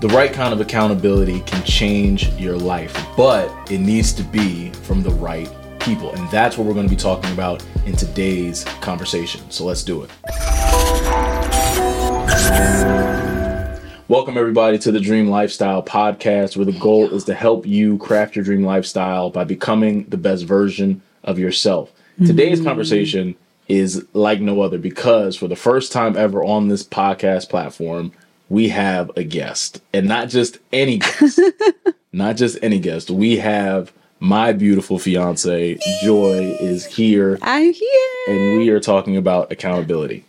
the right kind of accountability can change your life, but it needs to be from the right people. And that's what we're going to be talking about in today's conversation. So let's do it. Welcome, everybody, to the Dream Lifestyle podcast, where the goal is to help you craft your dream lifestyle by becoming the best version of yourself. Mm-hmm. Today's conversation is like no other because for the first time ever on this podcast platform, we have a guest, and not just any guest, not just any guest. We have my beautiful fiance, Joy, is here. I'm here. And we are talking about accountability.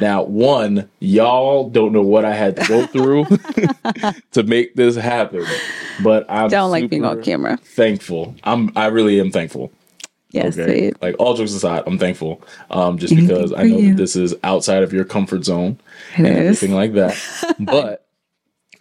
Now, one, y'all don't know what I had to go through to make this happen. But I'm don't like being on camera. Thankful. I'm I really am thankful. Yes, okay? like all jokes aside, I'm thankful. Um, just because I know that this is outside of your comfort zone it and is. everything like that. but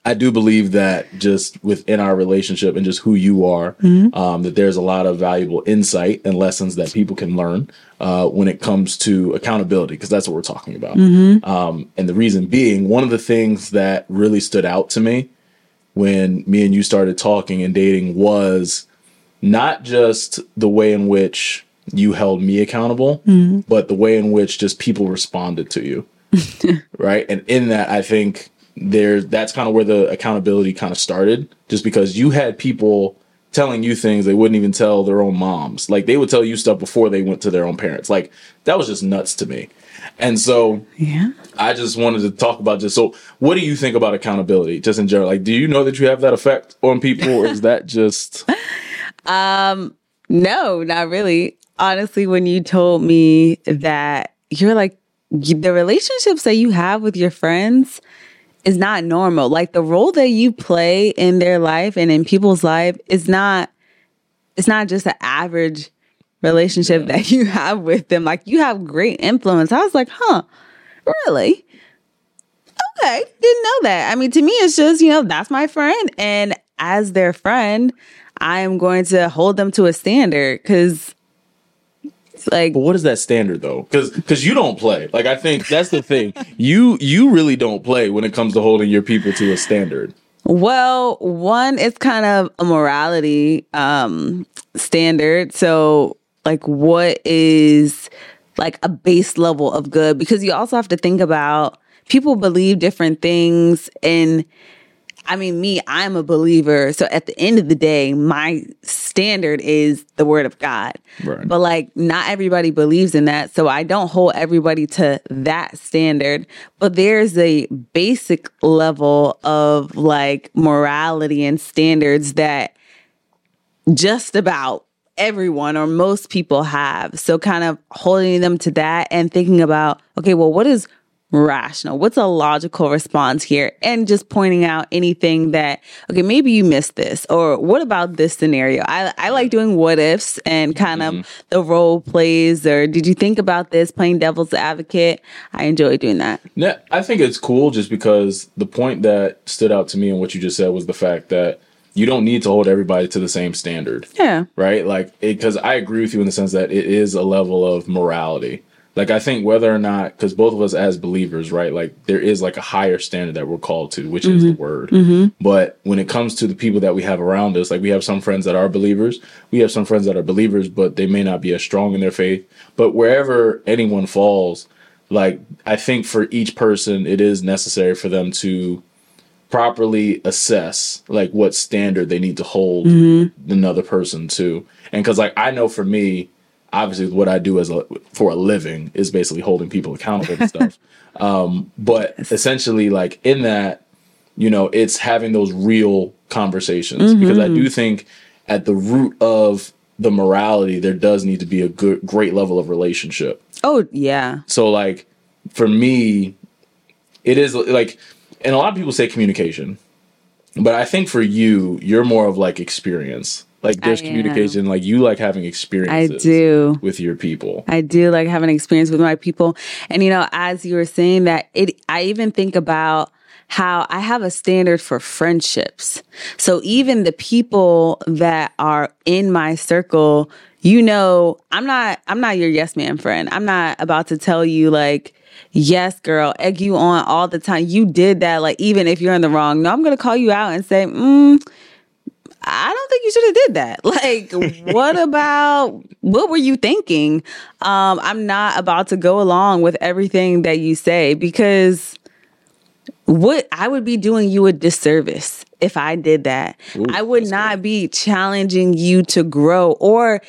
I do believe that just within our relationship and just who you are, mm-hmm. um, that there's a lot of valuable insight and lessons that people can learn uh, when it comes to accountability, because that's what we're talking about. Mm-hmm. Um, and the reason being, one of the things that really stood out to me when me and you started talking and dating was not just the way in which you held me accountable, mm-hmm. but the way in which just people responded to you. right. And in that, I think there that's kind of where the accountability kind of started just because you had people telling you things they wouldn't even tell their own moms like they would tell you stuff before they went to their own parents like that was just nuts to me and so yeah i just wanted to talk about just so what do you think about accountability just in general like do you know that you have that effect on people or is that just um no not really honestly when you told me that you're like the relationships that you have with your friends is not normal. Like the role that you play in their life and in people's life is not it's not just an average relationship that you have with them. Like you have great influence. I was like, huh, really? Okay, didn't know that. I mean, to me, it's just, you know, that's my friend. And as their friend, I am going to hold them to a standard because like, but what is that standard though? Because because you don't play. Like, I think that's the thing. you you really don't play when it comes to holding your people to a standard. Well, one is kind of a morality um standard. So, like, what is like a base level of good? Because you also have to think about people believe different things and I mean, me, I'm a believer. So at the end of the day, my standard is the word of God. Right. But like, not everybody believes in that. So I don't hold everybody to that standard. But there's a basic level of like morality and standards that just about everyone or most people have. So kind of holding them to that and thinking about, okay, well, what is rational? What's a logical response here? And just pointing out anything that, okay, maybe you missed this, or what about this scenario? I, I like doing what ifs and kind mm-hmm. of the role plays, or did you think about this playing devil's advocate? I enjoy doing that. Yeah, I think it's cool just because the point that stood out to me and what you just said was the fact that you don't need to hold everybody to the same standard. Yeah. Right? Like, because I agree with you in the sense that it is a level of morality like I think whether or not because both of us as believers, right? Like there is like a higher standard that we're called to, which mm-hmm. is the mm-hmm. word. Mm-hmm. But when it comes to the people that we have around us, like we have some friends that are believers, we have some friends that are believers, but they may not be as strong in their faith. But wherever anyone falls, like I think for each person, it is necessary for them to properly assess like what standard they need to hold mm-hmm. another person to. And because like I know for me, obviously what I do as a for a living is basically holding people accountable and stuff. Um, but essentially, like in that, you know, it's having those real conversations mm-hmm. because I do think at the root of the morality, there does need to be a good, great level of relationship. Oh yeah. So like for me, it is like, and a lot of people say communication, but I think for you, you're more of like experience. Like there's I communication. Am. Like you like having experiences. I do with your people. I do like having experience with my people. And you know, as you were saying that, it I even think about how I have a standard for friendships. So even the people that are in my circle, you know, I'm not I'm not your yes man friend. I'm not about to tell you like yes girl egg you on all the time you did that like even if you're in the wrong no i'm gonna call you out and say mm, I don't think you should have did that. Like, what about what were you thinking? Um, I'm not about to go along with everything that you say because what I would be doing you a disservice if I did that. Ooh, I would not good. be challenging you to grow or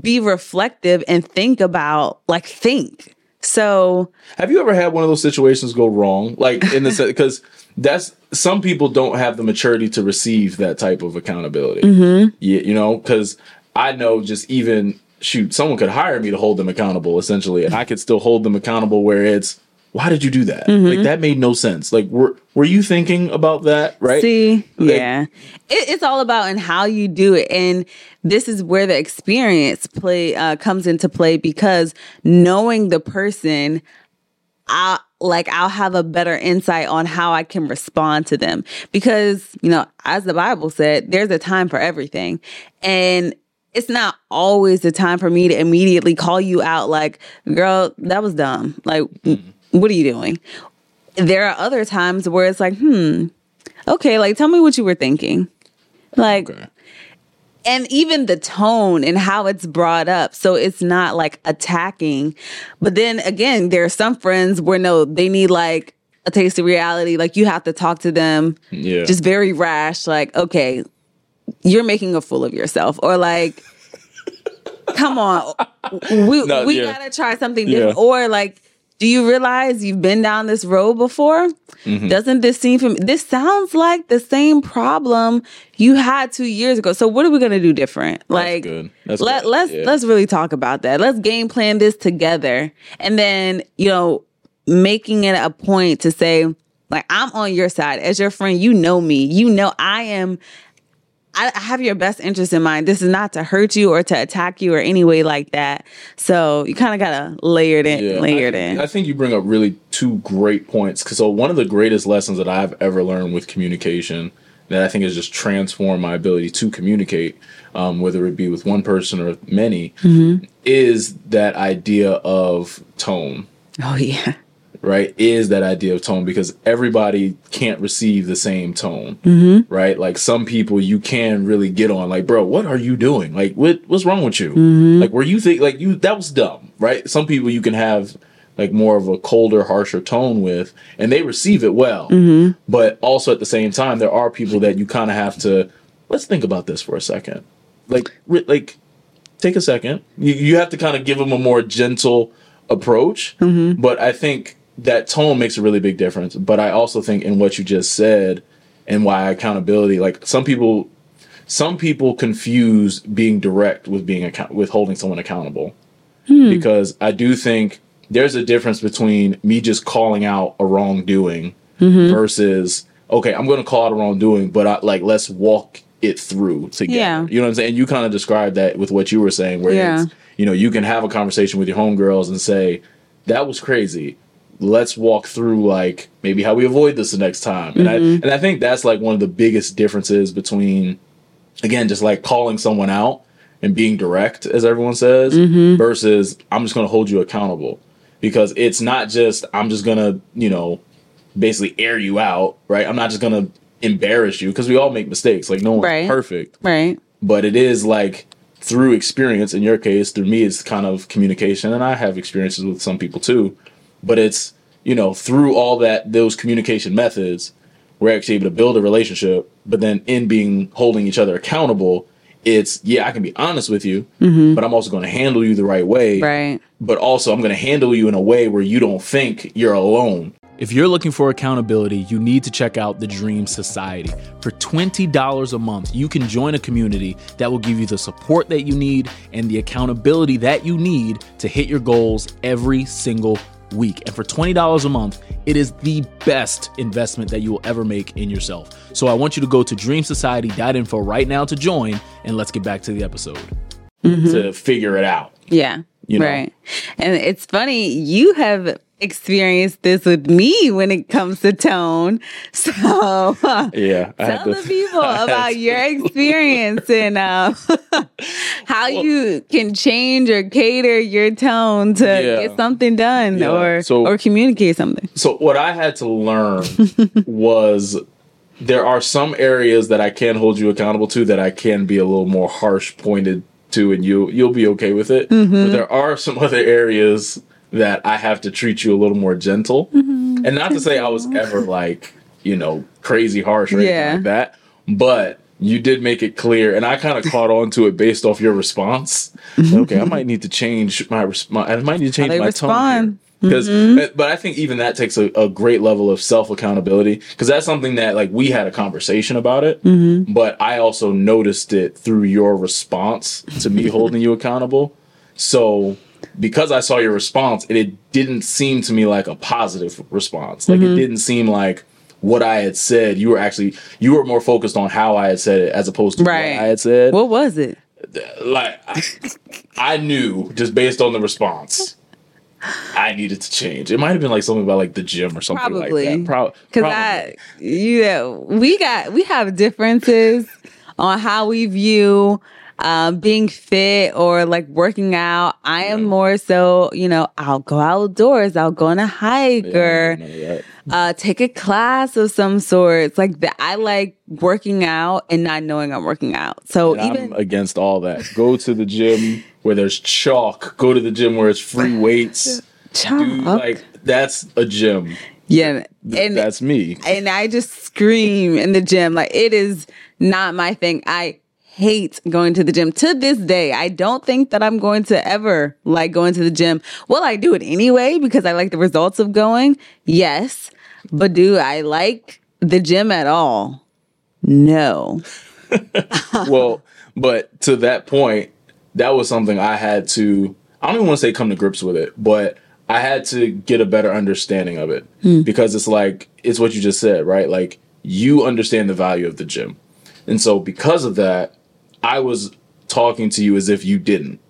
be reflective and think about like think. So, have you ever had one of those situations go wrong? Like in the because that's some people don't have the maturity to receive that type of accountability. Mm-hmm. Yeah, you know, because I know just even shoot, someone could hire me to hold them accountable essentially, and I could still hold them accountable where it's why did you do that? Mm-hmm. Like that made no sense. Like were were you thinking about that? Right? See, like, yeah, it, it's all about and how you do it, and this is where the experience play uh, comes into play because knowing the person, I like I'll have a better insight on how I can respond to them because, you know, as the Bible said, there's a time for everything. And it's not always the time for me to immediately call you out like, girl, that was dumb. Like, mm-hmm. What are you doing? There are other times where it's like, hmm, okay, like tell me what you were thinking. Like, okay and even the tone and how it's brought up. So it's not like attacking. But then again, there are some friends where no, they need like a taste of reality. Like you have to talk to them yeah. just very rash, like, okay, you're making a fool of yourself. Or like, come on, we, no, we yeah. gotta try something different. Yeah. Or like, do you realize you've been down this road before? Mm-hmm. Doesn't this seem from this sounds like the same problem you had two years ago? So what are we gonna do different? That's like let good. let's yeah. let's really talk about that. Let's game plan this together, and then you know making it a point to say like I'm on your side as your friend. You know me. You know I am I have your best interest in mind. This is not to hurt you or to attack you or any way like that. So you kind of gotta layer it in. Yeah, layer it in. I think you bring up really two great points. Cause so one of the greatest lessons that I've ever learned with communication that I think has just transformed my ability to communicate, um, whether it be with one person or many, mm-hmm. is that idea of tone. Oh yeah right, is that idea of tone because everybody can't receive the same tone, mm-hmm. right? Like some people you can really get on, like, bro, what are you doing? Like, what what's wrong with you? Mm-hmm. Like, were you think like you that was dumb, right? Some people you can have like more of a colder, harsher tone with, and they receive it well. Mm-hmm. But also at the same time, there are people that you kind of have to let's think about this for a second, like like take a second. You you have to kind of give them a more gentle approach. Mm-hmm. But I think that tone makes a really big difference. But I also think in what you just said and why accountability, like some people, some people confuse being direct with being account with holding someone accountable. Hmm. Because I do think there's a difference between me just calling out a wrongdoing mm-hmm. versus okay, I'm going to call out a wrongdoing, but I, like let's walk it through together. Yeah. You know what I'm saying? You kind of described that with what you were saying, where yeah. you know you can have a conversation with your homegirls and say that was crazy let's walk through like maybe how we avoid this the next time. And mm-hmm. I and I think that's like one of the biggest differences between again just like calling someone out and being direct as everyone says mm-hmm. versus I'm just going to hold you accountable because it's not just I'm just going to, you know, basically air you out, right? I'm not just going to embarrass you because we all make mistakes. Like no one's right. perfect. Right. But it is like through experience in your case, through me it's kind of communication and I have experiences with some people too but it's you know through all that those communication methods we're actually able to build a relationship but then in being holding each other accountable it's yeah i can be honest with you mm-hmm. but i'm also going to handle you the right way right but also i'm going to handle you in a way where you don't think you're alone if you're looking for accountability, you need to check out the Dream Society. For $20 a month, you can join a community that will give you the support that you need and the accountability that you need to hit your goals every single week. And for $20 a month, it is the best investment that you will ever make in yourself. So I want you to go to dreamsociety.info right now to join, and let's get back to the episode mm-hmm. to figure it out. Yeah. You know? Right. And it's funny, you have experienced this with me when it comes to tone. So yeah, I tell the people about your experience and uh, how well, you can change or cater your tone to yeah, get something done yeah. or so, or communicate something. So what I had to learn was there are some areas that I can hold you accountable to that I can be a little more harsh pointed to and you you'll be okay with it. Mm-hmm. But there are some other areas that I have to treat you a little more gentle. Mm-hmm. And not to say I was ever like, you know, crazy harsh or yeah. anything like that, but you did make it clear, and I kind of caught on to it based off your response. okay, I might need to change my, response. I might need to change my respond. tone because mm-hmm. but i think even that takes a, a great level of self accountability because that's something that like we had a conversation about it mm-hmm. but i also noticed it through your response to me holding you accountable so because I saw your response and it didn't seem to me like a positive response. Like mm-hmm. it didn't seem like what I had said. You were actually you were more focused on how I had said it as opposed to right. what I had said. What was it? Like I, I knew just based on the response. I needed to change. It might have been like something about like the gym or something probably. like that. Pro- Because I, you know, we got we have differences on how we view um, being fit or like working out. I am more so, you know, I'll go outdoors, I'll go on a hike yeah, or uh, take a class of some sorts. Like that, I like working out and not knowing I'm working out. So and even I'm against all that. Go to the gym where there's chalk. Go to the gym where it's free weights. Chalk. Dude, like that's a gym. Yeah, and that's me. And I just scream in the gym like it is not my thing. I hate going to the gym to this day. I don't think that I'm going to ever like going to the gym. Well, I do it anyway because I like the results of going. Yes. But do I like the gym at all? No. well, but to that point, that was something I had to, I don't even want to say come to grips with it, but I had to get a better understanding of it hmm. because it's like, it's what you just said, right? Like, you understand the value of the gym. And so, because of that, I was talking to you as if you didn't.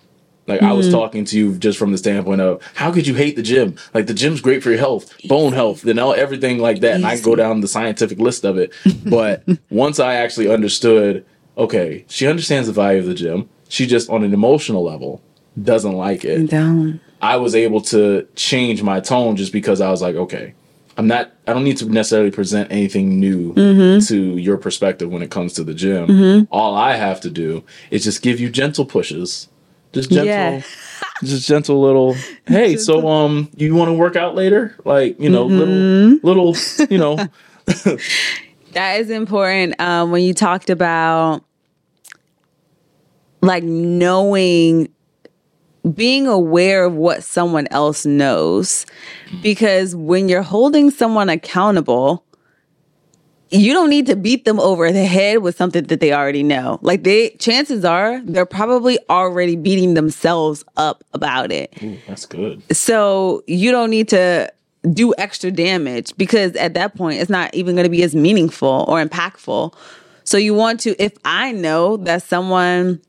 Like mm-hmm. I was mm-hmm. talking to you just from the standpoint of how could you hate the gym? Like the gym's great for your health, bone health, you know, everything like that. And I go down the scientific list of it. But once I actually understood, okay, she understands the value of the gym. She just on an emotional level doesn't like it. Down. I was able to change my tone just because I was like, okay, I'm not. I don't need to necessarily present anything new mm-hmm. to your perspective when it comes to the gym. Mm-hmm. All I have to do is just give you gentle pushes, just gentle, yeah. just gentle little. Hey, so um, you want to work out later? Like you know, mm-hmm. little, little, you know. that is important. Um, when you talked about like knowing being aware of what someone else knows. Because when you're holding someone accountable, you don't need to beat them over the head with something that they already know. Like they chances are they're probably already beating themselves up about it. Ooh, that's good. So you don't need to do extra damage because at that point it's not even going to be as meaningful or impactful. So you want to if I know that someone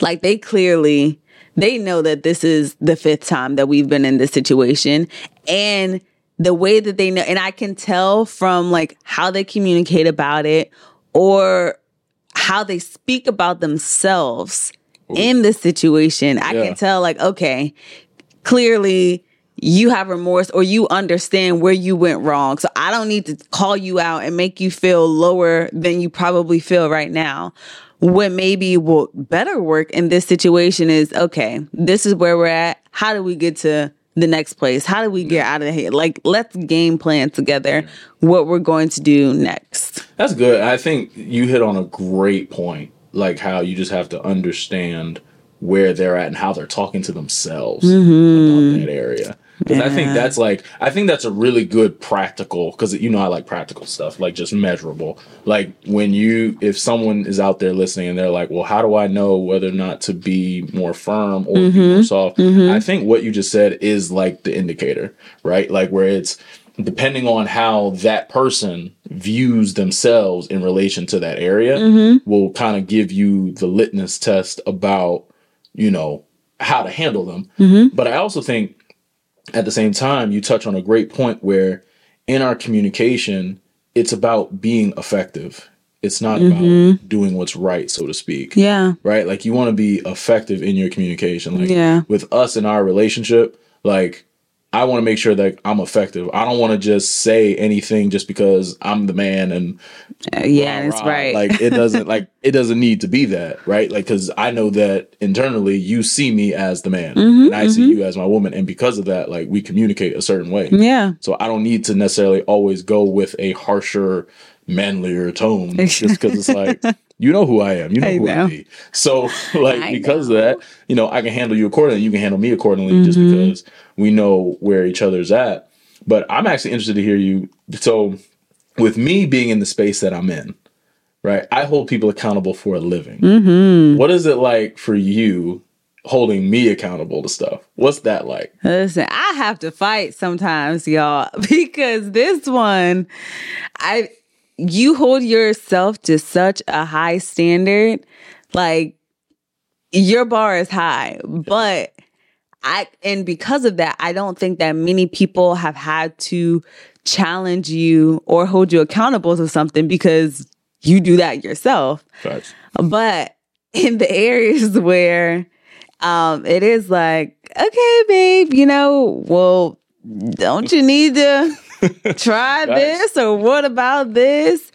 like they clearly they know that this is the fifth time that we've been in this situation. And the way that they know, and I can tell from like how they communicate about it or how they speak about themselves Ooh. in this situation. I can tell, like, okay, clearly you have remorse or you understand where you went wrong. So I don't need to call you out and make you feel lower than you probably feel right now what maybe will better work in this situation is okay, this is where we're at. How do we get to the next place? How do we get out of here? Like, let's game plan together what we're going to do next. That's good. I think you hit on a great point. Like, how you just have to understand where they're at and how they're talking to themselves mm-hmm. about that area. Because. I think that's like I think that's a really good practical because you know I like practical stuff like just measurable. Like when you if someone is out there listening and they're like, well, how do I know whether or not to be more firm or mm-hmm. be more soft? Mm-hmm. I think what you just said is like the indicator, right? Like where it's depending on how that person views themselves in relation to that area mm-hmm. will kind of give you the litmus test about you know how to handle them. Mm-hmm. But I also think at the same time, you touch on a great point where in our communication, it's about being effective. It's not about mm-hmm. doing what's right, so to speak. Yeah. Right? Like you want to be effective in your communication. Like Yeah. with us in our relationship, like I want to make sure that I'm effective. I don't want to just say anything just because I'm the man and Uh, yeah, that's rah, right. Like it doesn't like it doesn't need to be that, right? Like because I know that internally you see me as the man Mm-hmm, and I see you as my woman, and because of that, like we communicate a certain way. yeah. So I don't need to necessarily always go with a harsher, manlier tone just because it's like you know who I am, you know I who know. I be. So like because know. of that, you know, I can handle you accordingly. You can handle me accordingly just Mm-hmm. because we know where each other's at. But I'm actually interested to hear you. So with me being in the space that I'm in, right? I hold people accountable for a living. Mm-hmm. What is it like for you holding me accountable to stuff? What's that like? Listen, I have to fight sometimes, y'all, because this one, I you hold yourself to such a high standard, like your bar is high, but I and because of that, I don't think that many people have had to challenge you or hold you accountable to something because you do that yourself. Facts. But in the areas where um it is like, okay, babe, you know, well, don't you need to try this or what about this?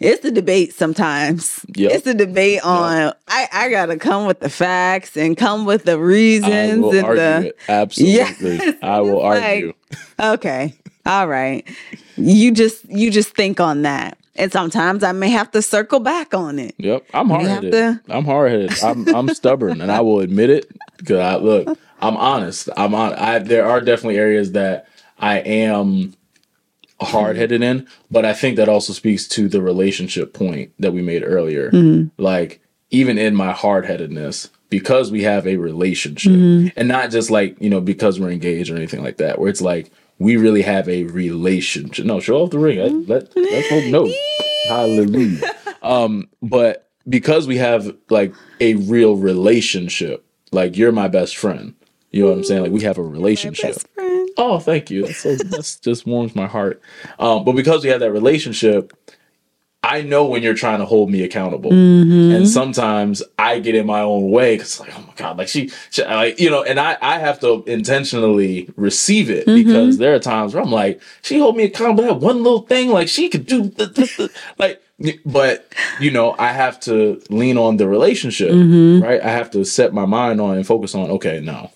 It's a debate sometimes. Yep. It's a debate on I, I gotta come with the facts and come with the reasons and the it. Absolutely. Yes, I will like- argue. okay all right you just you just think on that and sometimes i may have to circle back on it Yep, I'm hard headed. to- I'm hard headed. I'm I'm stubborn, and I will admit it because I look. I'm honest. I'm on. I there are definitely areas that I am hard headed in, but I think that also speaks to the relationship point that we made earlier. Mm-hmm. Like even in my hard headedness, because we have a relationship, Mm-hmm. and not just like you know because we're engaged or anything like that, where it's like we really have a relationship. No, show off the ring. Let let let folks know. Hallelujah. Um, but because we have like a real relationship, like you're my best friend. You know what I'm saying? Like we have a relationship. Oh, thank you. That's so, that's just warms my heart. Um, but because we have that relationship, I know when you're trying to hold me accountable, mm-hmm. and sometimes I get in my own way because like, oh my god, like she, she, like you know, and I I have to intentionally receive it mm-hmm. because there are times where I'm like, she hold me accountable that one little thing, like she could do, the, the, the, like, but you know, I have to lean on the relationship, mm-hmm. right? I have to set my mind on and focus on, okay, no,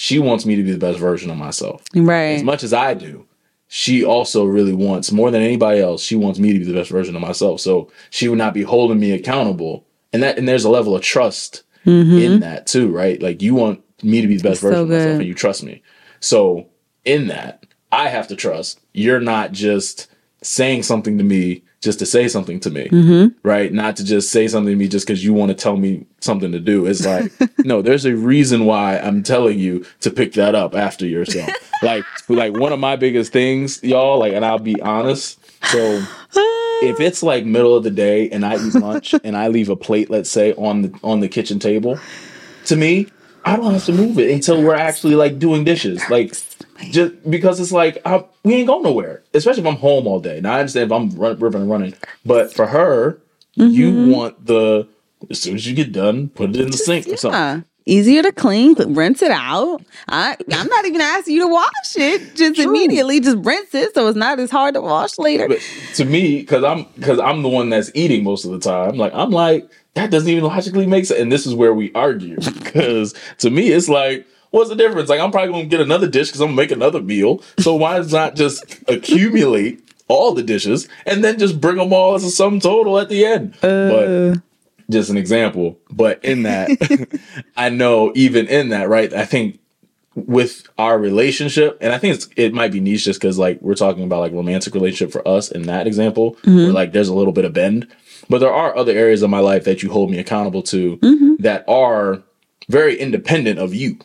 she wants me to be the best version of myself Right. as much as I do, she also really wants more than anybody else. She wants me to be the best version of myself. So she would not be holding me accountable, and that and there's a level of trust mm-hmm. in that too, right? Like you want me to be the best That's version so of myself, and you trust me. So in that, I have to trust you're not just saying something to me just to say something to me, mm-hmm. right? Not to just say something to me just because you want to tell me something to do. It's like, no, there's a reason why I'm telling you to pick that up after yourself. like, like one of my biggest things, y'all, like, and I'll be honest. So if it's like middle of the day and I eat lunch and I leave a plate, let's say, on the on the kitchen table, to me, I don't have to move it until we're actually like doing dishes. Like just because it's like I, we ain't going nowhere. Especially if I'm home all day. Now I understand if I'm run, ripping and running, but for her, you mm-hmm. want the as soon as you get done, put it in the sink or something. easier to clean rinse it out I, i'm not even asking you to wash it just immediately just rinse it so it's not as hard to wash later But to me, because I'm because I'm the one that's eating most of the time. Like I'm like that doesn't even logically make sense. And this is where we argue because to me it's like. What's the difference? Like I'm probably gonna get another dish because I'm gonna make another meal. So why not just accumulate all the dishes and then just bring them all as a sum total at the end? but uh. just an example. But in that, I know even in that, right? I think with our relationship, and I think it's it might be niche just because like we're talking about like romantic relationship for us in that example, where mm-hmm. like there's a little bit of bend. But there are other areas of my life that you hold me accountable to mm-hmm. that are very independent of you.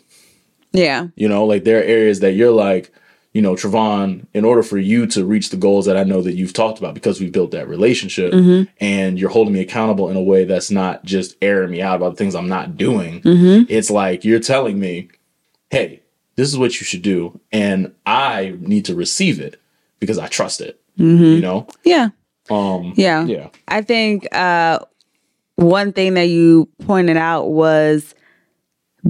Yeah You know, like there are areas that you're like, you know, Travon, in order for you to reach the goals that I know that you've talked about because we've built that relationship and you're holding me accountable in a way that's not just airing me out about the things I'm not doing. It's like you're telling me, hey, this is what you should do, and I need to receive it because I trust it. You know, Yeah. um, Yeah. yeah, I think uh, one thing that you pointed out was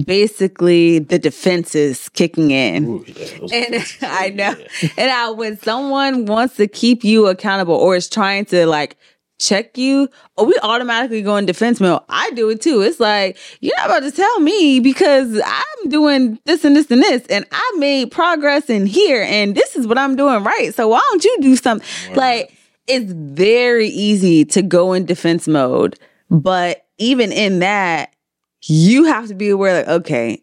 basically the defenses kicking in. Ooh, yeah, And I know. And I, when someone wants to keep you accountable or is trying to like check you, or we automatically go in defense mode. I do it too. It's like, you're not about to tell me because I'm doing this and this and this, and I made progress in here, and this is what I'm doing right. So why don't you do something? Like, it's very easy to go in defense mode. But even in that, you have to be aware, like, okay,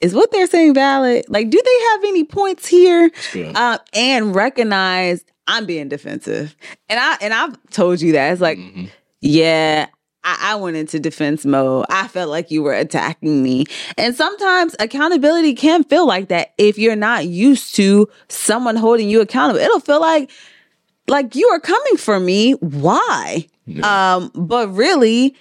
is what they're saying valid? Like, do they have any points here? Uh, and recognize I'm being defensive. And I and I've told you that. It's like, Mhm. yeah, I, I went into defense mode. I felt like you were attacking me. And sometimes accountability can feel like that if you're not used to someone holding you accountable. It'll feel like like you are coming for me. Why? Um, but really,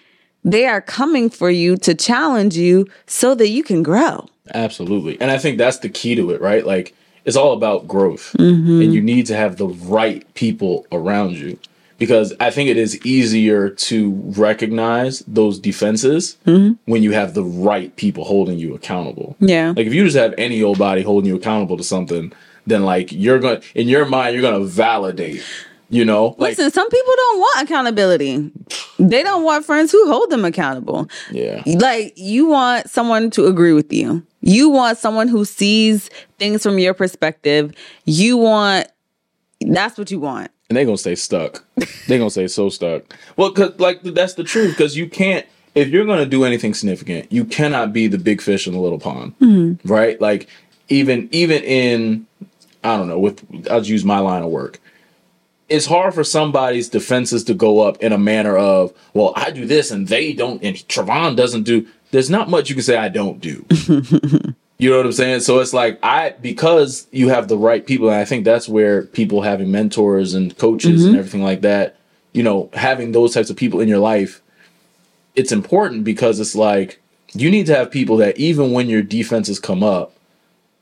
they are coming for you to challenge you so that you can grow. Absolutely. And I think that's the key to it, right? Like it's all about growth. Mm-hmm. And you need to have the right people around you. Because I think it is easier to recognize those defenses mm-hmm. when you have the right people holding you accountable. Yeah. Like if you just have any old body holding you accountable to something, then like you're going to in your mind you're going to validate, you know? Like Listen, some people don't want accountability. They don't want friends who hold them accountable. yeah. Like you want someone to agree with you. You want someone who sees things from your perspective. You want that's what you want. and they're gonna stay stuck. they're gonna stay so stuck. Well, cause like that's the truth. Because you can't, if you're gonna do anything significant, you cannot be the big fish in the little pond, mm-hmm. right? Like even even in, I don't know. With I'll just use my line of work. It's hard for somebody's defenses to go up in a manner of, well, I do this and they don't, and Travon doesn't do. There's not much you can say I don't do. You know what I'm saying? So it's like I because you have the right people, and I think that's where people having mentors and coaches and mm-hmm. everything like that, you know, having those types of people in your life, it's important because it's like you need to have people that even when your defenses come up,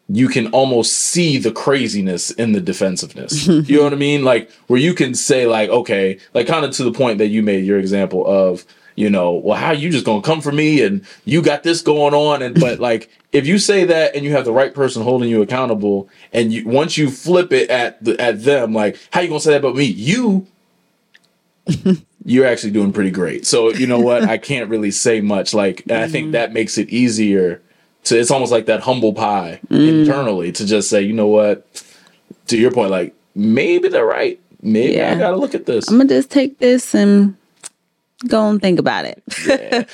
you can almost see the craziness in the defensiveness. you know what I mean? Like where you can say like, okay, like kind of to the point that you made your example of, you know, well, how you just gonna come for me and you got this going on, and but like if you say that and you have the right person holding you accountable, and you once you flip it at the, at them, like how you gonna say that about me? You you're actually doing pretty great. So you know what? I can't really say much. Like, and I think mm-hmm. that makes it easier to. It's almost like that humble pie internally to just say, you know what? To your point, like maybe they're right. Maybe I gotta look at this. I'm gonna just take this and go and think about it.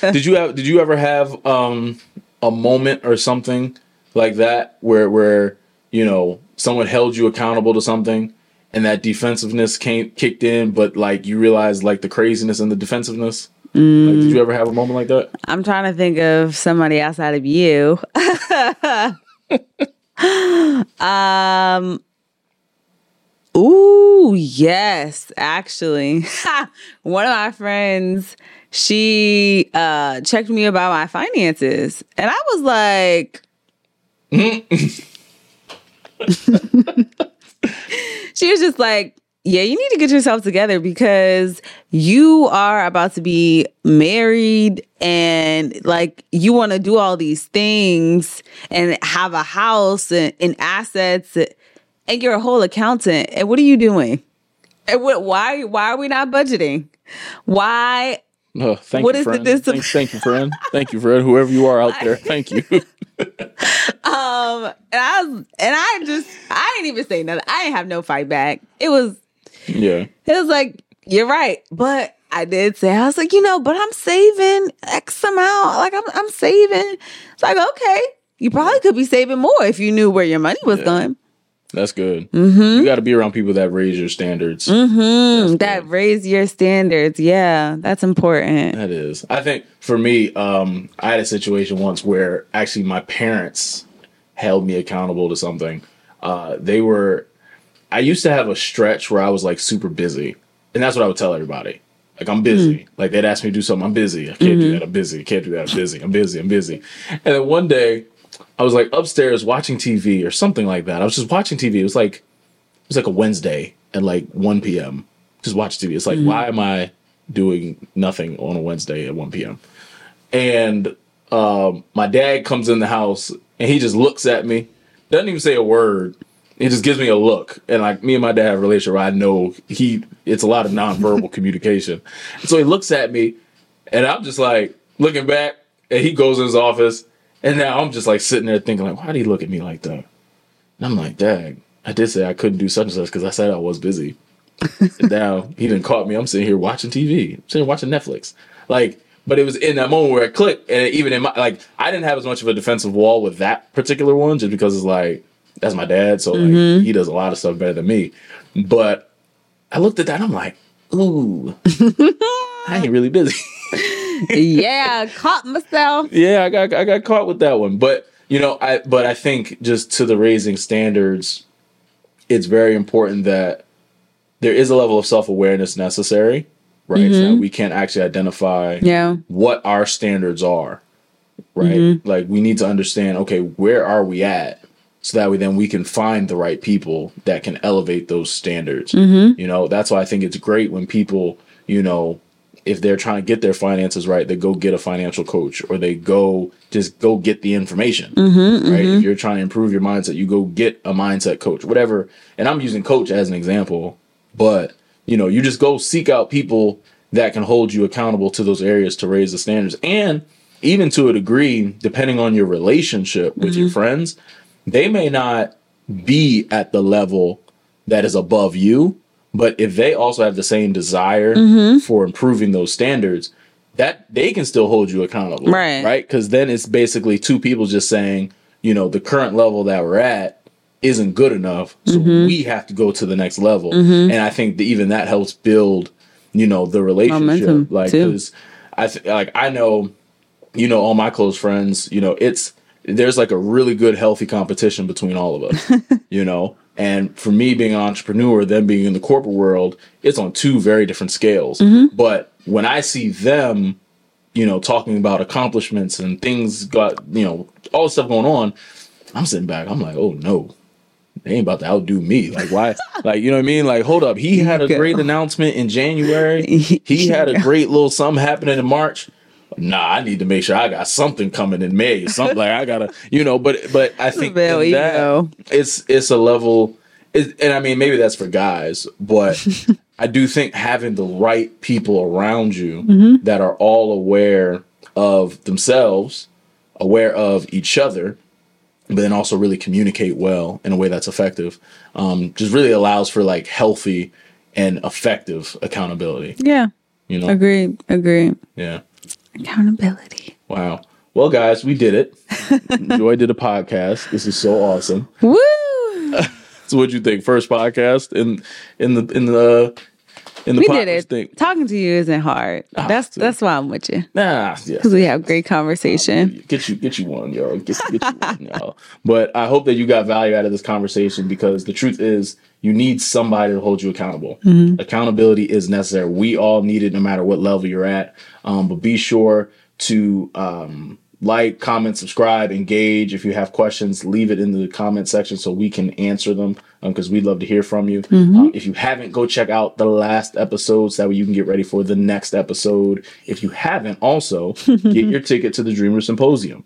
did you have? Did you ever have um a moment or something like that where where you know someone held you accountable to something? And that defensiveness came kicked in, but like you realized like the craziness and the defensiveness. Like, did you ever have a moment like that? I'm trying to think of somebody outside of you. um Ooh, yes, actually. One of my friends, she uh checked me about my finances and I was like She was just like, yeah, you need to get yourself together because you are about to be married and like you want to do all these things and have a house and, and assets and you're a whole accountant. And what are you doing? And what, why why are we not budgeting? Why Oh, thank What you, is the friend. dis- thank, thank you, friend. Thank you, friend. Whoever you are out there, thank you. um and I was, and I just I didn't even say nothing. I didn't have no fight back. It was yeah, It was like, you're right. But I did say, I was like, you know, but I'm saving X amount. Like I'm I'm saving. It's like, okay. You probably could be saving more if you knew where your money was going. that's good. You got to be around people that raise your standards. Mm-hmm. That raise your standards. Yeah, that's important. That is. I think for me, um, I had a situation once where actually my parents held me accountable to something. Uh, they were. I used to have a stretch where I was like super busy, and that's what I would tell everybody. Like I'm busy. Hmm. Like they'd ask me to do something. I'm busy. I can't do mm-hmm. that. I'm busy. I can't do that. I'm busy. I'm busy. I'm busy. And then one day I was like upstairs watching TV or something like that. I was just watching TV. It was like it was like a Wednesday at like 1 p.m. Just watch TV. It's like mm-hmm. why am I doing nothing on a Wednesday at 1 p.m. And um, my dad comes in the house and he just looks at me, doesn't even say a word. He just gives me a look, and like me and my dad have a relationship. Where I know he, it's a lot of nonverbal communication. So he looks at me, and I'm just like looking back, and he goes in his office, and now I'm just like sitting there thinking like, why did he look at me like that? And I'm like, Dad, I did say I couldn't do such and such because I said I was busy. and now he didn't caught me. I'm sitting here watching TV, I'm sitting here watching Netflix. Like, but it was in that moment where it clicked, and even in my like, I didn't have as much of a defensive wall with that particular one, just because it's like that's my dad, so like mm-hmm. he does a lot of stuff better than me. But I looked at that, and I'm like, ooh, I ain't really busy. yeah, caught myself. yeah, I got I got caught with that one. But you know, I but I think just to the raising standards, it's very important that there is a level of self awareness necessary, right? So that we can't actually identify Yeah. what our standards are, right? Mm-hmm. Like we need to understand, okay, where are we at? So that way then we can find the right people that can elevate those standards. Mm-hmm. You know, that's why I think it's great when people, you know, if they're trying to get their finances right, they go get a financial coach or they go just go get the information. Mm-hmm, right? If mm-hmm. you're trying to improve your mindset, you go get a mindset coach, whatever. And I'm using coach as an example, but you know, you just go seek out people that can hold you accountable to those areas to raise the standards. And even to a degree, depending on your relationship with your friends, they may not be at the level that is above you, but if they also have the same desire mm-hmm. for improving those standards, that they can still hold you accountable. Right. Right. Because then it's basically two people just saying, you know, the current level that we're at isn't good enough. So mm-hmm. we have to go to the next level. Mm-hmm. And I think that even that helps build, you know, the relationship. Momentum, like, because I th- like, I know, you know, all my close friends, you know, it's, there's like a really good, healthy competition between all of us, you know? And for me being an entrepreneur, them being in the corporate world, it's on two very different scales. Mm-hmm. But when I see them, you know, talking about accomplishments and things got, you know, all this stuff going on, I'm sitting back, I'm like, oh no, they ain't about to outdo me. Like, why? like, you know what I mean? Like, hold up. He had a great announcement in January. He had a great little something happening in March. Nah, I need to make sure I got something coming in May. Something like I gotta, you know. But but I think that, go. it's it's a level, it, and I mean maybe that's for guys, but I do think having the right people around you Mm-hmm. that are all aware of themselves, aware of each other, but then also really communicate well in a way that's effective, um, just really allows for like healthy and effective accountability. Yeah. You know, Agreed. Agreed. yeah. Accountability. Wow. Well, guys, we did it. Joy did a podcast. This is so awesome. Woo! So, what'd you think? First podcast in in the in the uh, in the podcast. We did it. Thing? Talking to you isn't hard. Ah, that's dude. that's why I'm with you. Nah, yeah. Because we have great conversation. Get you, get you one, yo. Get, get you one, yo. But I hope that you got value out of this conversation because the truth is, you need somebody to hold you accountable. Accountability is necessary. We all need it, no matter what level you're at. Um, but be sure to um, like, comment, subscribe, engage. If you have questions, leave it in the comment section so we can answer them because we'd love to hear from you. Um, if you haven't, go check out the last episodes. That way you can get ready for the next episode. If you haven't, also get your ticket to the Dreamer Symposium.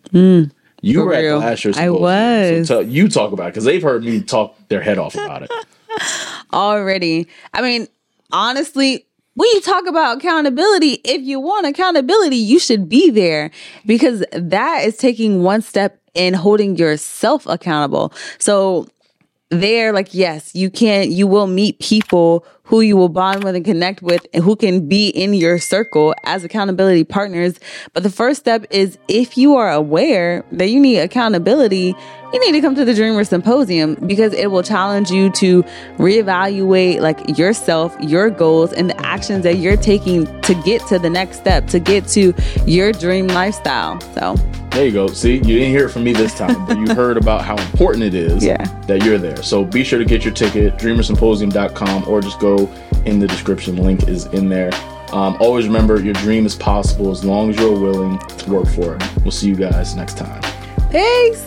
You For were at real. the last year's I was. So you talk about it because they've heard me talk their head off about it. Already. I mean, honestly, when you talk about accountability, if you want accountability, you should be there because that is taking one step in holding yourself accountable. So there, like, yes, you can, you will meet people who you will bond with and connect with and who can be in your circle as accountability partners. But the first step is if you are aware that you need accountability, you need to come to the Dreamer Symposium because it will challenge you to reevaluate like yourself, your goals, and the actions that you're taking to get to the next step, to get to your dream lifestyle. So There you go. See, you didn't hear it from me this time, but you heard about how important it is Yeah. that you're there. So be sure to get your ticket, dreamersymposium.com, or just go in the description. Link is in there. Um, always remember, your dream is possible as long as you're willing to work for it. We'll see you guys next time. Peace.